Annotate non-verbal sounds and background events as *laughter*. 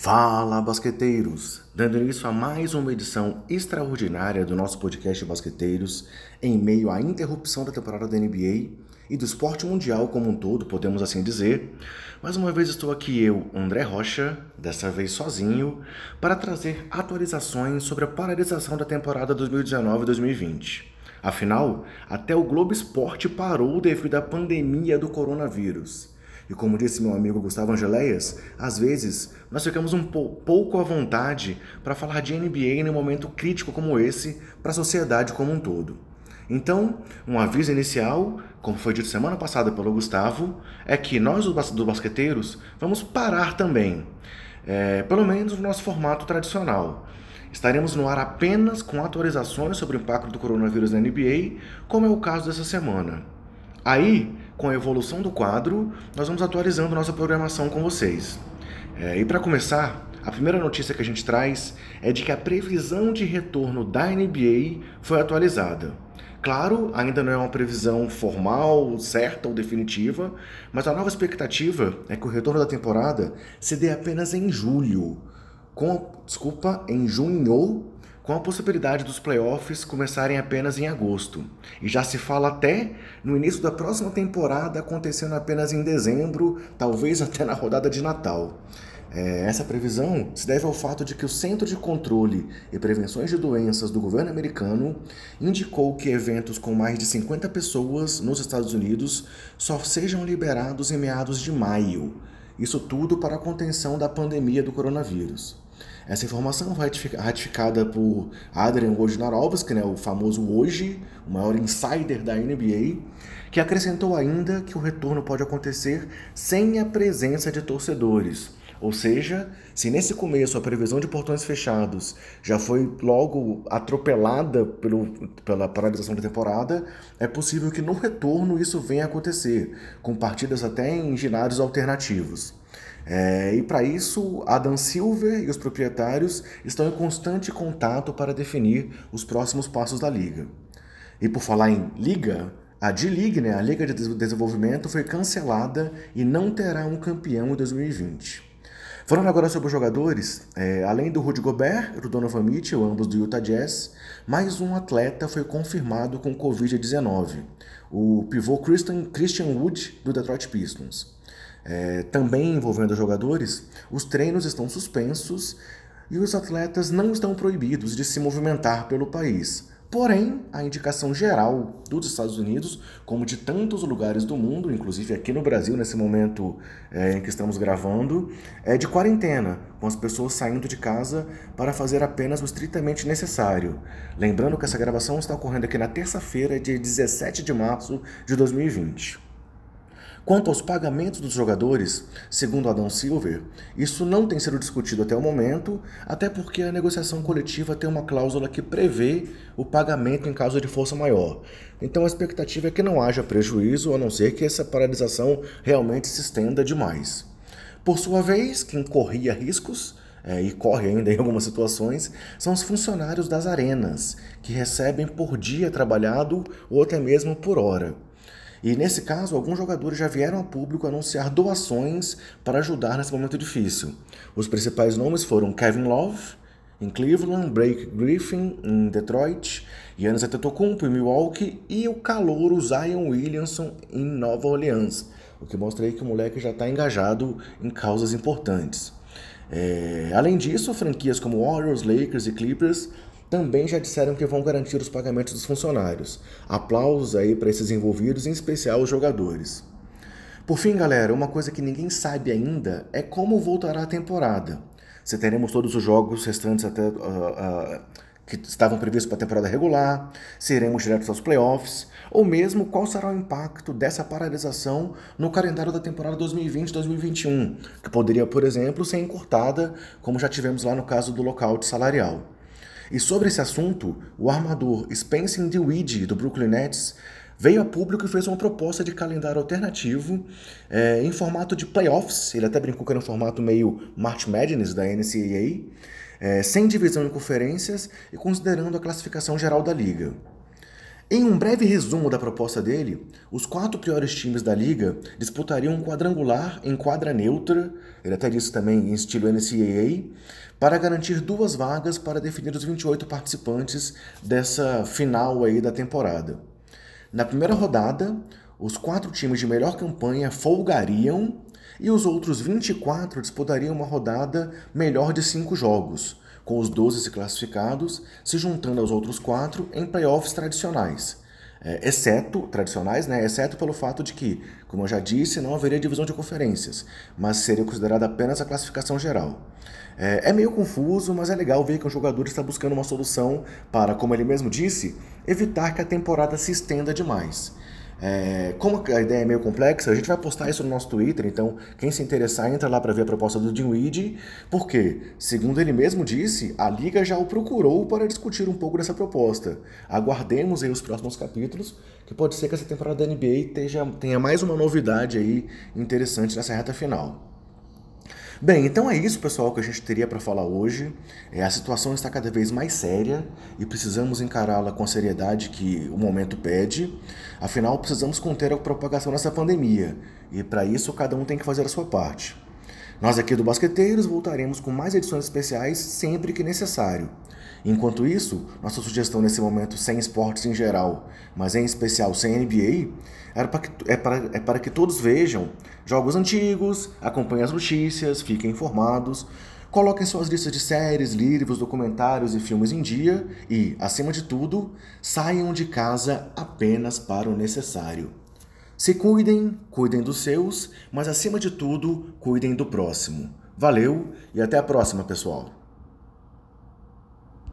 Fala, basqueteiros! Dando início a mais uma edição extraordinária do nosso podcast Basqueteiros, em meio à interrupção da temporada da NBA e do esporte mundial como um todo, podemos assim dizer. Mais uma vez estou aqui eu, André Rocha, dessa vez sozinho, para trazer atualizações sobre a paralisação da temporada 2019-2020. Afinal, até o Globo Esporte parou devido à pandemia do coronavírus. E como disse meu amigo Gustavo Angeléias, às vezes nós ficamos um pouco à vontade para falar de NBA em um momento crítico como esse para a sociedade como um todo. Então, um aviso inicial, como foi dito semana passada pelo Gustavo, é que nós, dos basqueteiros, vamos parar também, é, pelo menos no nosso formato tradicional. Estaremos no ar apenas com atualizações sobre o impacto do coronavírus na NBA, como é o caso dessa semana. Aí, com a evolução do quadro, nós vamos atualizando nossa programação com vocês. É, e para começar, a primeira notícia que a gente traz é de que a previsão de retorno da NBA foi atualizada. Claro, ainda não é uma previsão formal, certa ou definitiva, mas a nova expectativa é que o retorno da temporada se dê apenas em julho. Com, desculpa, em junho com a possibilidade dos playoffs começarem apenas em agosto. E já se fala até no início da próxima temporada acontecendo apenas em dezembro, talvez até na rodada de Natal. É, essa previsão se deve ao fato de que o Centro de Controle e Prevenções de Doenças do governo americano indicou que eventos com mais de 50 pessoas nos Estados Unidos só sejam liberados em meados de maio. Isso tudo para a contenção da pandemia do coronavírus. Essa informação foi ratificada por Adrian Wojnarowski, né, o famoso hoje, o maior insider da NBA, que acrescentou ainda que o retorno pode acontecer sem a presença de torcedores. Ou seja, se nesse começo a previsão de portões fechados já foi logo atropelada pelo, pela paralisação da temporada, é possível que no retorno isso venha a acontecer, com partidas até em ginásios alternativos. É, e para isso, Adam Silver e os proprietários estão em constante contato para definir os próximos passos da liga. E por falar em liga, a D-League, né, a Liga de Desenvolvimento, foi cancelada e não terá um campeão em 2020. Falando agora sobre os jogadores, é, além do Rudy Gobert e do Donovan Mitchell, ambos do Utah Jazz, mais um atleta foi confirmado com Covid-19, o pivô Christian, Christian Wood, do Detroit Pistons. É, também envolvendo jogadores, os treinos estão suspensos e os atletas não estão proibidos de se movimentar pelo país. Porém, a indicação geral dos Estados Unidos, como de tantos lugares do mundo, inclusive aqui no Brasil, nesse momento é, em que estamos gravando, é de quarentena, com as pessoas saindo de casa para fazer apenas o estritamente necessário. Lembrando que essa gravação está ocorrendo aqui na terça-feira, dia 17 de março de 2020. Quanto aos pagamentos dos jogadores, segundo Adão Silver, isso não tem sido discutido até o momento, até porque a negociação coletiva tem uma cláusula que prevê o pagamento em caso de força maior. Então a expectativa é que não haja prejuízo, a não ser que essa paralisação realmente se estenda demais. Por sua vez, quem corria riscos é, e corre ainda *laughs* em algumas situações, são os funcionários das arenas, que recebem por dia trabalhado ou até mesmo por hora. E nesse caso, alguns jogadores já vieram a público anunciar doações para ajudar nesse momento difícil. Os principais nomes foram Kevin Love, em Cleveland, Blake Griffin, em Detroit, Giannis Antetokounmpo, em Milwaukee, e o calouro Zion Williamson, em Nova Orleans, o que mostra aí que o moleque já está engajado em causas importantes. É... Além disso, franquias como Warriors, Lakers e Clippers também já disseram que vão garantir os pagamentos dos funcionários. Aplausos aí para esses envolvidos, em especial os jogadores. Por fim, galera, uma coisa que ninguém sabe ainda é como voltará a temporada. Se teremos todos os jogos restantes até uh, uh, que estavam previstos para a temporada regular, se iremos direto aos playoffs, ou mesmo qual será o impacto dessa paralisação no calendário da temporada 2020-2021, que poderia, por exemplo, ser encurtada, como já tivemos lá no caso do lockout salarial. E sobre esse assunto, o armador Spencer Dinwiddie, do Brooklyn Nets, veio a público e fez uma proposta de calendário alternativo é, em formato de playoffs. Ele até brincou que era um formato meio March Madness da NCAA, é, sem divisão em conferências e considerando a classificação geral da liga. Em um breve resumo da proposta dele, os quatro piores times da liga disputariam um quadrangular em quadra neutra, ele até disse também em estilo NCAA, para garantir duas vagas para definir os 28 participantes dessa final aí da temporada. Na primeira rodada, os quatro times de melhor campanha folgariam e os outros 24 disputariam uma rodada melhor de cinco jogos, com os 12 classificados se juntando aos outros quatro em playoffs tradicionais. É, exceto tradicionais, né? exceto pelo fato de que, como eu já disse, não haveria divisão de conferências, mas seria considerada apenas a classificação geral. É, é meio confuso, mas é legal ver que o jogador está buscando uma solução para, como ele mesmo disse, evitar que a temporada se estenda demais. É, como a ideia é meio complexa, a gente vai postar isso no nosso Twitter, então quem se interessar entra lá para ver a proposta do Dinwiddie, porque, segundo ele mesmo disse, a liga já o procurou para discutir um pouco dessa proposta. Aguardemos aí os próximos capítulos, que pode ser que essa temporada da NBA tenha, tenha mais uma novidade aí interessante nessa reta final. Bem, então é isso, pessoal, que a gente teria para falar hoje. É, a situação está cada vez mais séria e precisamos encará-la com a seriedade que o momento pede. Afinal, precisamos conter a propagação dessa pandemia e, para isso, cada um tem que fazer a sua parte. Nós aqui do Basqueteiros voltaremos com mais edições especiais sempre que necessário. Enquanto isso, nossa sugestão nesse momento sem esportes em geral, mas em especial sem NBA, era para que, é, é para que todos vejam jogos antigos, acompanhem as notícias, fiquem informados, coloquem suas listas de séries, livros, documentários e filmes em dia e, acima de tudo, saiam de casa apenas para o necessário. Se cuidem, cuidem dos seus, mas acima de tudo, cuidem do próximo. Valeu e até a próxima, pessoal!